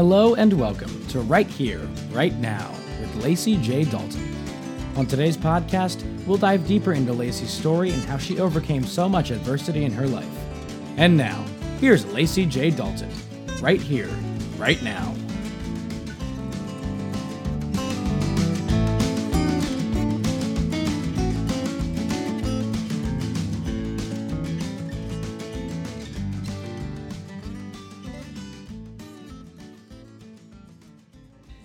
Hello and welcome to Right Here, Right Now with Lacy J. Dalton. On today's podcast, we'll dive deeper into Lacy's story and how she overcame so much adversity in her life. And now, here's Lacy J. Dalton. Right here, right now.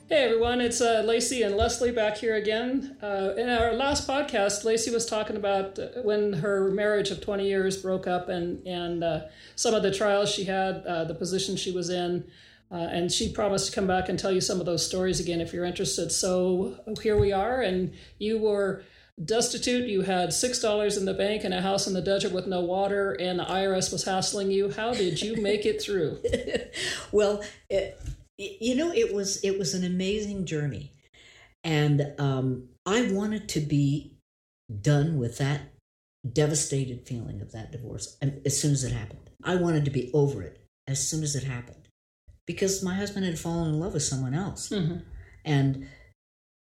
Hey everyone, it's uh, Lacy and Leslie back here again. Uh, in our last podcast, Lacy was talking about uh, when her marriage of 20 years broke up and, and uh, some of the trials she had, uh, the position she was in, uh, and she promised to come back and tell you some of those stories again if you're interested. So here we are, and you were destitute, you had $6 in the bank and a house in the desert with no water, and the IRS was hassling you. How did you make it through? well, it, you know, it was it was an amazing journey, and um, I wanted to be done with that devastated feeling of that divorce as soon as it happened. I wanted to be over it as soon as it happened because my husband had fallen in love with someone else, Mhm. and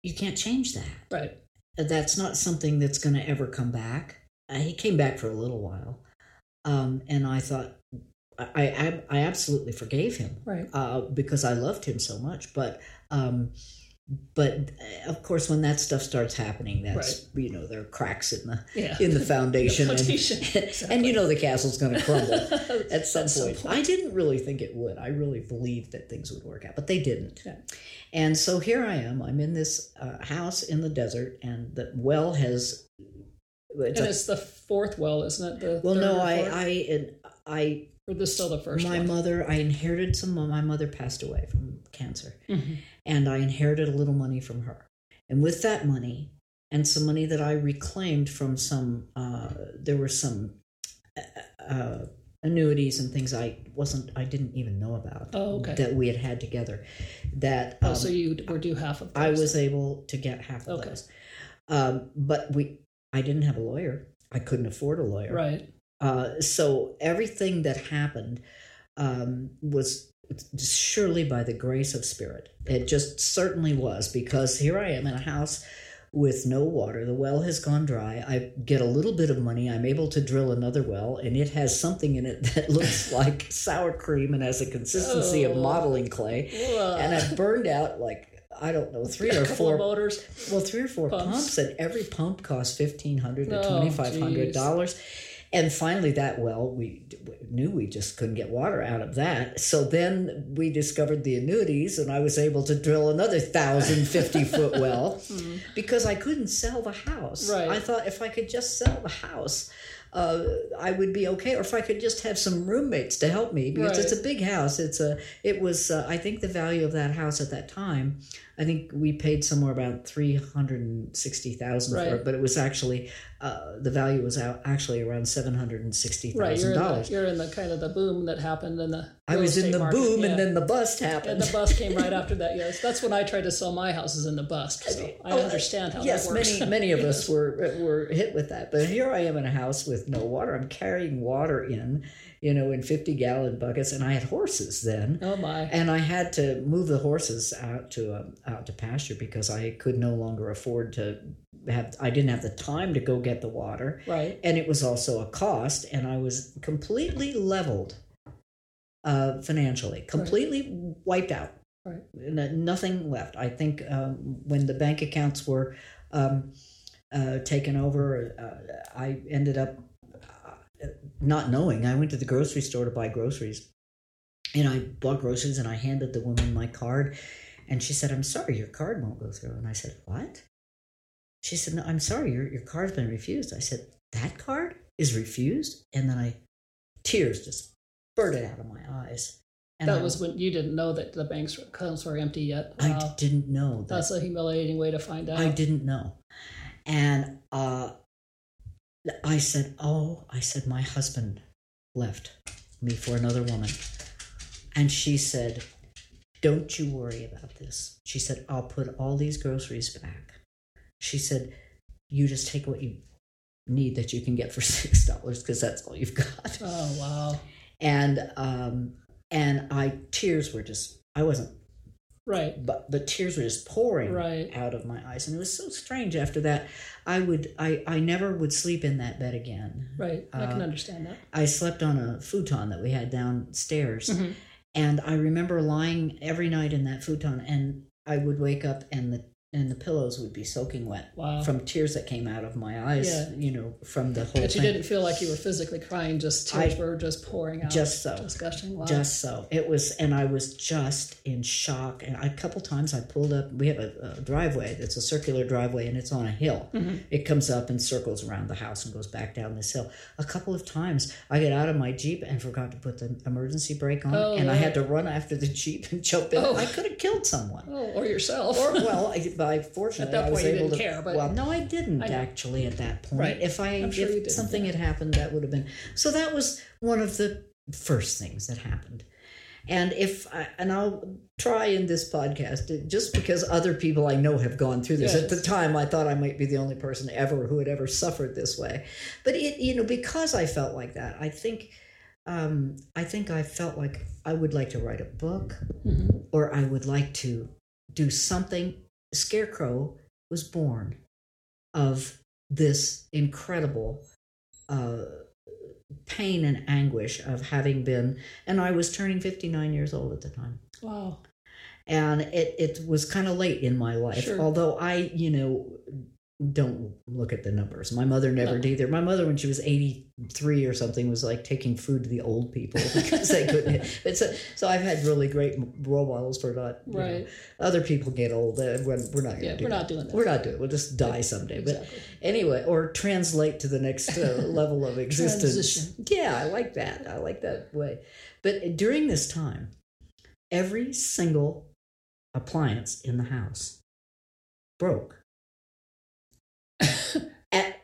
you can't change that. Right. That's not something that's going to ever come back. Uh, he came back for a little while, um, and I thought I, I I absolutely forgave him Right. uh, because I loved him so much. But um, but uh, of course, when that stuff starts happening, that's you know there are cracks in the Yeah. in the foundation, foundation, and, exactly. and you know the castle's going to crumble at some At some point. point. I didn't really think it would. I really believed that things would work out, but they didn't. Yeah. And so here I am. I'm in this uh, house in the desert, and the well has. It's and a- it's the fourth well, isn't it? The well, no, I. I, and I or this still the first my one. mother i inherited some my mother passed away from cancer Mhm. and i inherited a little money from her and with that money and some money that i reclaimed from some uh, there were some uh, annuities and things i wasn't i didn't even know about Oh, okay. that we had had together that Oh, um, so you were due half of. i was able to get half of Okay. those um, but we i didn't have a lawyer i couldn't afford a lawyer right. Uh, so everything that happened um, was surely by the grace of spirit. It just certainly was because here I am in a house with no water. The well has gone dry. I get a little bit of money. I'm able to drill another well, and it has something in it that looks like sour cream and has a consistency of Oh. modeling clay. And I've burned out like I don't know three or four motors. well, three or four Pumps. pumps, and every pump costs fifteen hundred to Oh, twenty five hundred dollars. And finally, that well, we knew we just couldn't get water out of that. So then we discovered the annuities, and I was able to drill another thousand fifty foot well hmm. because I couldn't sell the house. Right. I thought if I could just sell the house. Uh, I would be okay, or if I could just have some roommates to help me because it's a big house. It's a. It was. Uh, I think the value of that house at that time I think we paid somewhere about three hundred and sixty thousand for Right. it, but it was actually uh, the value was out actually around seven hundred and sixty Right. You're in, the, dollars. you're in the kind of the boom that happened in the. I was in the market, boom, yeah. and then the bust happened. And the bust came right after that. Yes, that's when I tried to sell my houses in the bust. So I Oh, understand how yes, many many of us were were hit with that. But here I am in a house with no water. I'm carrying water in, you know, in fifty gallon buckets, and I had horses then. oh my. and I had to move the horses out to um, out to pasture because I could no longer afford to have. I didn't have the time to go get the water, Right. and it was also a cost. And I was completely leveled uh, financially, completely wiped out. Right. No- Nothing left. I think um, when the bank accounts were um, uh, taken over, uh, I ended up not knowing. I went to the grocery store to buy groceries, and I bought groceries, and I handed the woman my card, and she said, "I'm sorry, your card won't go through." And I said, "What?" She said, "No, I'm sorry, your your card's been refused." I said, "That card is refused," and then I tears just spurted out of my eyes. And that I, was when you didn't know that the bank's accounts were empty yet. I didn't know that. That's a humiliating way to find out. I didn't know. And uh, I said, Oh, I said, my husband left me for another woman. And she said, Don't you worry about this. She said, I'll put all these groceries back. She said, You just take what you need that you can get for $6 because that's all you've got Oh wow. and um and i tears were just i wasn't Right. but the tears were just pouring Right. out of my eyes and it was so strange after that i would i i never would sleep in that bed again Right. I can Uh, understand that. i slept on a futon that we had downstairs Mhm. and i remember lying every night in that futon and i would wake up and the and the pillows would be soaking wet Wow. from tears that came out of my eyes Yeah. you know from the whole But you thing didn't feel like you were physically crying, just tears I- were just pouring out. just so Just gushing. Wow. just so it was and i was just in shock and I, a couple times i pulled up we have a, a driveway that's a circular driveway and it's on a hill Mm-hmm. it comes up and circles around the house and goes back down this hill a couple of times i get out of my jeep and forgot to put the emergency brake on Oh, and i had to run after the jeep and jump in Oh. i could have killed someone Oh, or yourself. or well, I, fortunately At that I was able didn't to. care, but- well, no, I didn't I actually at that point. Right. If I sure if something had happened, that would have been. So that was one of the first things that happened. And if I, and I'll try in this podcast just because other people I know have gone through this. At the time, I thought I might be the only person ever who had ever suffered this way, but it you know because I felt like that, I think. Um, I think I felt like I would like to write a book Mhm. or I would like to do something. Scarecrow was born of this incredible uh, pain and anguish of having been, and I was turning 59 years old at the time. Wow. And it, it was kind of late in my life, Sure. although I, you know, don't look at the numbers. My mother never No. did either. My mother, when she was 83 or something, was like taking food to the old people because they couldn't. But so, so I've had really great role models for not, you know, Right. other people get old. uh, We're, we're not going to Yeah, do we're that. not doing that. We're not doing it. We'll just die someday. Exactly. But anyway, or translate to the next uh, level of existence. Transition. Yeah, I like that. I like that way. But during this time, every single appliance in the house broke at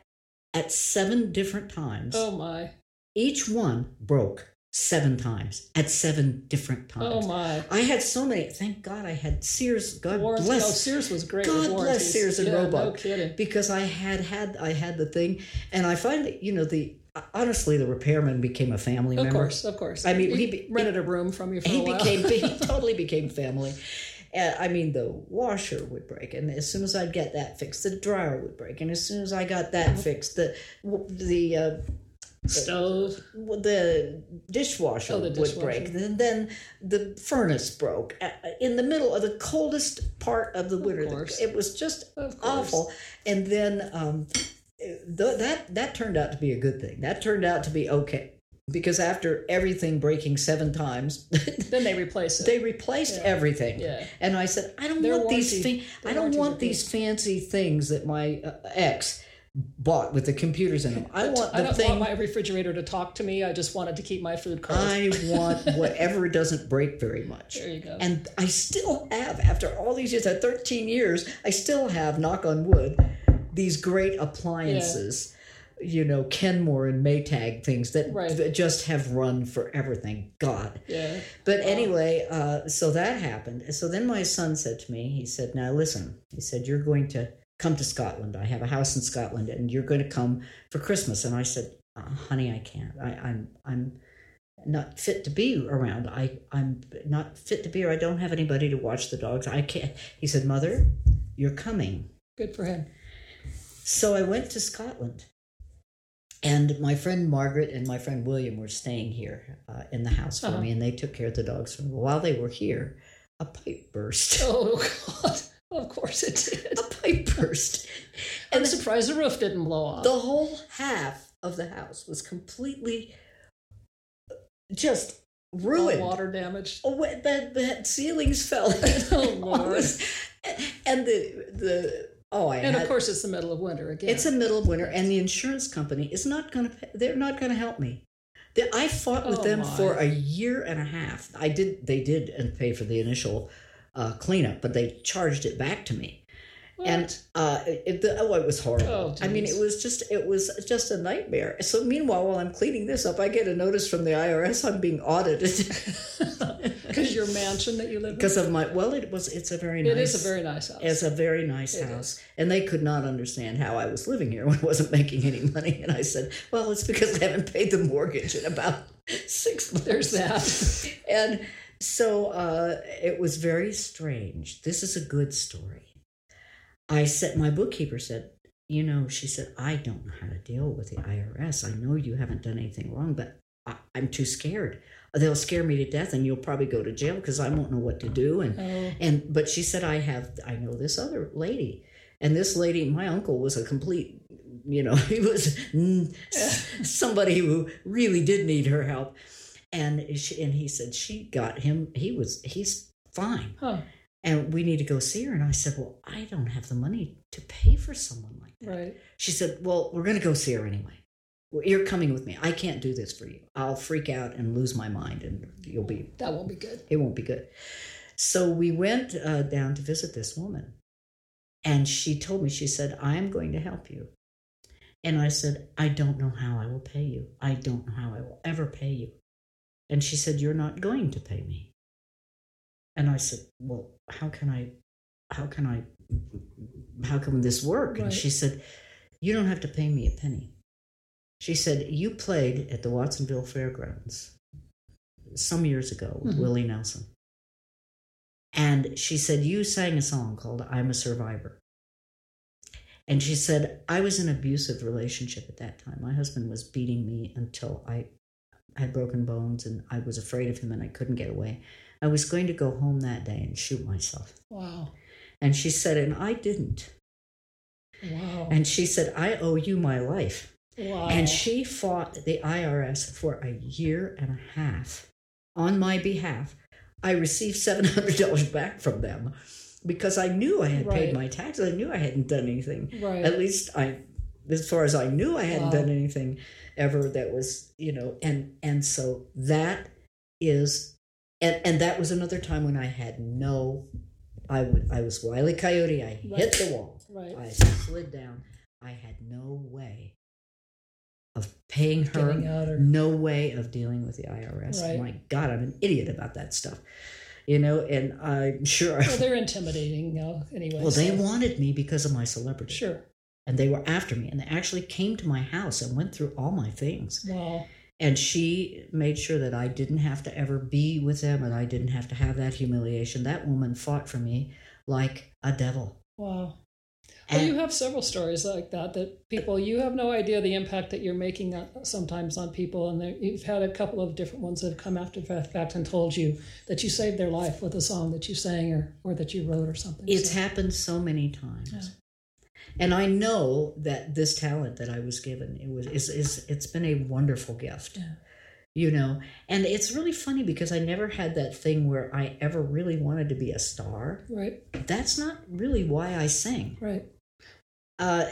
at seven different times. Oh my. Each one broke seven times at seven different oh, times. Oh my. I had so many. Thank God I had Sears. God Warranty. bless Oh, Sears was great. God bless. Sears and yeah, Roebuck. No kidding. because I had had I had the thing, and I finally, you know, the honestly, the repairman became a family Of member. Of course, of course. I mean, he, he be- rented a room from you for He a while. became he totally became family. And, I mean, the washer would break, and as soon as I'd get that fixed, the dryer would break, and as soon as I got that Mm-hmm. fixed, the the uh, stove. the dishwasher, Oh, the would dishwasher. break. And then the furnace broke in the middle of the coldest part of the winter. course. It was just Of awful. And then um, th- that that turned out to be a good thing. That turned out to be okay because after everything breaking seven times, Then they replace it. they replaced Yeah. everything. Yeah. And I said, I don't Their want these. Fa- I don't want these fancy things that my uh, ex bought with the computers in them. I want the I don't thing. want my refrigerator to talk to me. I just wanted to keep my food cold. I want whatever doesn't break very much. There you go. And I still have, after all these years, at 13 years, I still have, knock on wood, these great appliances, you know, Kenmore and Maytag things that, Right. that just have run forever, thank God. yeah. But anyway, uh, so that happened. So then my son said to me, he said, Now listen, he said, You're going to come to Scotland. I have a house in Scotland and you're going to come for Christmas. And I said, uh, Honey, I can't. I, I'm, I'm, not fit to be around. I, I'm not fit to be here. I don't have anybody to watch the dogs. I can't. He said, Mother, you're coming. Good for him. So I went to Scotland. And my friend Margaret and my friend William were staying here uh, in the house for Uh-huh. me, and they took care of the dogs for me. While they were here, a pipe burst. Oh God. Of course it did. A pipe burst. I'm surprised the roof didn't blow off. the whole half of the house was completely just All ruined. water damage. Oh, the, the ceilings fell. Oh, Lord. And the the oh, I And had, of course, it's the middle of winter again. it's the middle of winter, and the insurance company is not going to. They're not going to help me. They, I fought with Oh, them my. for a year and a half. I did. They did and pay for the initial uh, cleanup, but they charged it back to me. What? And uh, it, the, oh, it was horrible. Oh, I mean, it was just it was just a nightmare. So meanwhile, while I'm cleaning this up, I get a notice from the IRS I'm being audited because your mansion that you live in. because of my. Well, it was. It's a very nice. It is a very nice house. It's a very nice It house, and they could not understand how I was living here when I wasn't making any money. And I said, "Well, it's because I haven't paid the mortgage in about six months." There's that. and So uh, it was very strange. This is a good story. I said, my bookkeeper said, you know, she said, I don't know how to deal with the IRS. I know you haven't done anything wrong, but I, I'm too scared. They'll scare me to death, and you'll probably go to jail because I won't know what to do. And Oh, and but she said, I have, I know this other lady, and this lady, my uncle was a complete, you know, he was somebody who really did need her help, and she, and he said she got him. He was he's fine huh, and we need to go see her. And I said, Well, I don't have the money to pay for someone like that. right. She said, Well, we're going to go see her anyway. You're coming with me. I can't do this for you. I'll freak out and lose my mind, and you'll be, That won't be good. it won't be good. So we went uh, down to visit this woman. And she told me, She said, I'm going to help you. And I said, I don't know how I will pay you. I don't know how I will ever pay you. And she said, You're not going to pay me. And I said, Well, how can I, how can I, how can this work? Right. And she said, You don't have to pay me a penny. She said, You played at the Watsonville Fairgrounds some years ago with Mhm. Willie Nelson. And she said, You sang a song called I'm a Survivor. And she said, I was in an abusive relationship at that time. My husband was beating me until I had broken bones and I was afraid of him and I couldn't get away. I was going to go home that day and shoot myself. Wow. And she said, And I didn't. Wow. And she said, I owe you my life. Wow. And she fought the IRS for a year and a half on my behalf. I received $700 back from them because I knew I had Right. paid my taxes. I knew I hadn't done anything. right. At least I, as far as I knew, I hadn't Wow. done anything ever that was, you know, and and so that is, and and that was another time when I had no, I would I was wily coyote. I hit the wall. right. I slid down. I had no way of paying her, or no way of dealing with the IRS. Right. My God, I'm an idiot about that stuff. You know, and I'm sure. well, they're intimidating uh, anyway. well, they wanted me because of my celebrity. Sure. And they were after me. And they actually came to my house and went through all my things. Wow. And she made sure that I didn't have to ever be with them and I didn't have to have that humiliation. That woman fought for me like a devil. Wow. Well, you have several stories like that that people you have no idea the impact that you're making sometimes on people, and you've had a couple of different ones that have come after the fact and told you that you saved their life with a song that you sang or or that you wrote or something. It's So, happened so many times. Yeah. And I know that this talent that I was given, it was is, is it's been a wonderful gift. Yeah. You know, and it's really funny because I never had that thing where I ever really wanted to be a star. right, That's not really why I sing. right. Uh,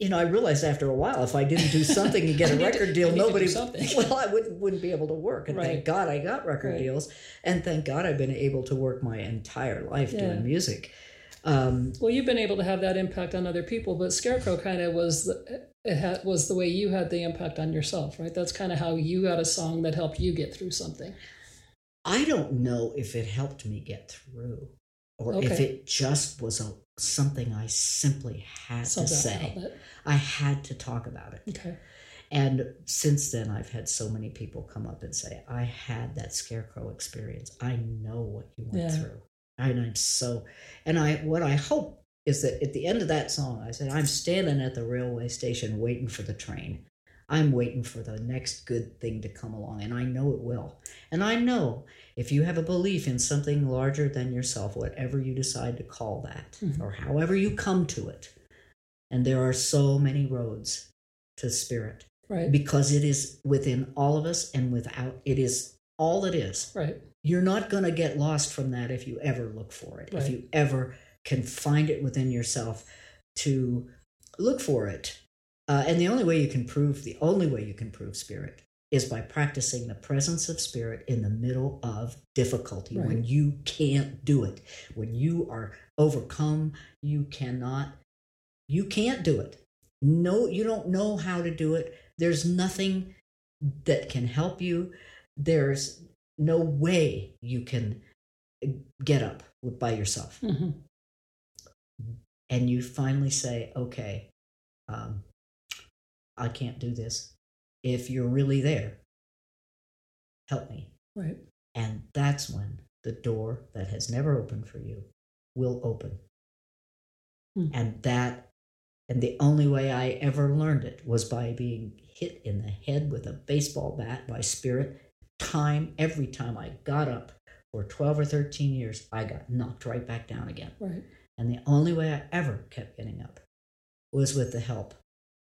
you know, I realized after a while, if I didn't do something and get a to- record deal, to do nobody. Well, I wouldn't wouldn't be able to work, and Right. thank God I got record Right. deals, and thank God I've been able to work my entire life Yeah. doing music. Um, Well, you've been able to have that impact on other people, but Scarecrow kind of was the, it had, was the way you had the impact on yourself, right? That's kind of how you got a song that helped you get through something. I don't know if it helped me get through, or if it just was a something I simply had Some to say. I had to talk about it. Okay. And since then, I've had so many people come up and say, I had that scarecrow experience. I know what you went Yeah. through. And I'm so, and I, what I hope is that at the end of that song, I said, I'm standing at the railway station waiting for the train. I'm waiting for the next good thing to come along, and I know it will. And I know if you have a belief in something larger than yourself, whatever you decide to call that, Mhm. or however you come to it, and there are so many roads to spirit Right. because it is within all of us and without it is all it is Right. you're not going to get lost from that if you ever look for it if you ever can find it within yourself to look for it uh, and the only way you can prove the only way you can prove spirit is by practicing the presence of spirit in the middle of difficulty when you can't do it. When you are overcome you cannot you can't do it. No you don't know how to do it. There's nothing that can help you. There's no way you can get up by yourself. Hmm and you finally say okay um, i can't do this if you're really there help me Right. And that's when the door that has never opened for you will open. Hmm. And that, and the only way I ever learned it was by being hit in the head with a baseball bat by spirit. Time, every time I got up for 12 or 13 years, I got knocked right back down again. Right. And the only way I ever kept getting up was with the help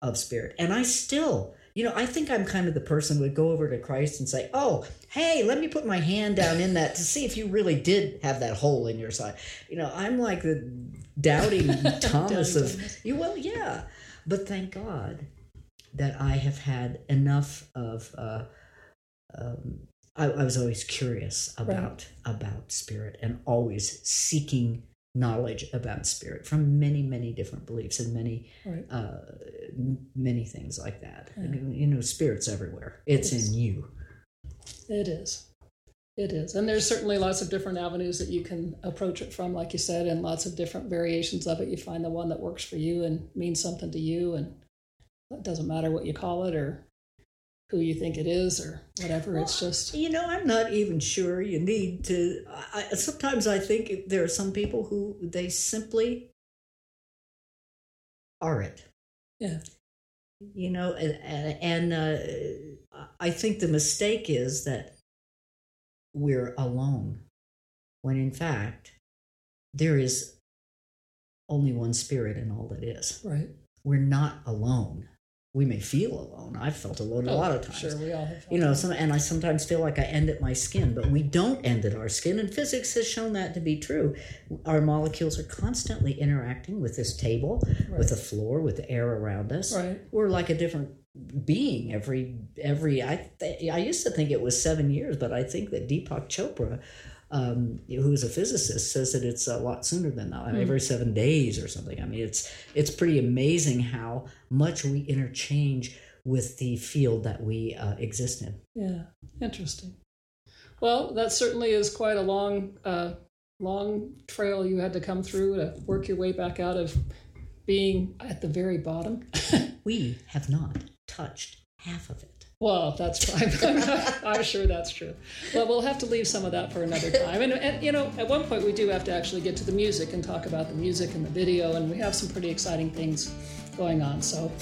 of spirit. And I still, you know, I think I'm kind of the person who would go over to Christ and say, Oh, hey, let me put my hand down in that to see if you really did have that hole in your side. You know, I'm like the doubting Thomas Doubting of, you well, yeah. But thank God that I have had enough of, uh, um, I, I was always curious about about spirit and always seeking knowledge about spirit from many many different beliefs and many Right. uh, many things like that. Yeah. You know, spirits everywhere. It's Yes. in you. It is. It is. And there's certainly lots of different avenues that you can approach it from, like you said, and lots of different variations of it. You find the one that works for you and means something to you. And it doesn't matter what you call it or who you think it is or whatever. it's just, You know, I'm not even sure you need to. I, I- sometimes I think there are some people who they simply are it. yeah. You know, and, and uh, I think the mistake is that we're alone, when in fact there is only one spirit in all that is. Right. We're not alone. We may feel alone. I've felt alone a oh, lot of times. Oh, Sure, we all have. You know, some, and I sometimes feel like I end at my skin, but we don't end at our skin, and physics has shown that to be true. Our molecules are constantly interacting with this table, with the floor, with the air around us. Right. We're like a different being every every. I th- I used to think it was seven years, but I think that Deepak Chopra, um, who is a physicist, says that it's a lot sooner than that, every seven days or something. I mean, it's it's pretty amazing how much we interchange with the field that we uh, exist in. Yeah, interesting. Well, that certainly is quite a long, uh, long trail you had to come through to work your way back out of being at the very bottom. We have not touched half of it. Well, that's fine. I'm sure that's true. Well, we'll have to leave some of that for another time. And, and you know, at one point we do have to actually get to the music and talk about the music and the video, and we have some pretty exciting things going on. So.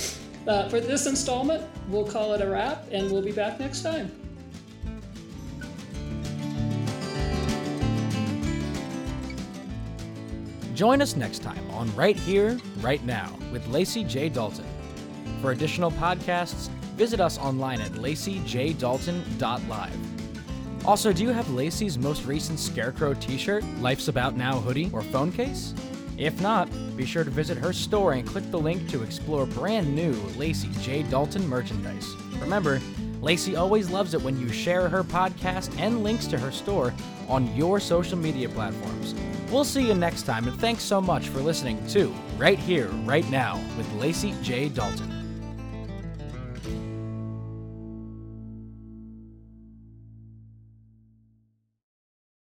Uh, for this installment, we'll call it a wrap, and we'll be back next time. Join us next time on Right Here, Right Now with Lacy J. Dalton. For additional podcasts, visit us online at laceyjdalton.live. Also, do you have Lacy's most recent Scarecrow t shirt, Life's About Now hoodie, or phone case? If not, be sure to visit her store and click the link to explore brand new Lacy J. Dalton merchandise. Remember, Lacy always loves it when you share her podcast and links to her store on your social media platforms. We'll see you next time, and thanks so much for listening to Right Here, Right Now with Lacy J. Dalton.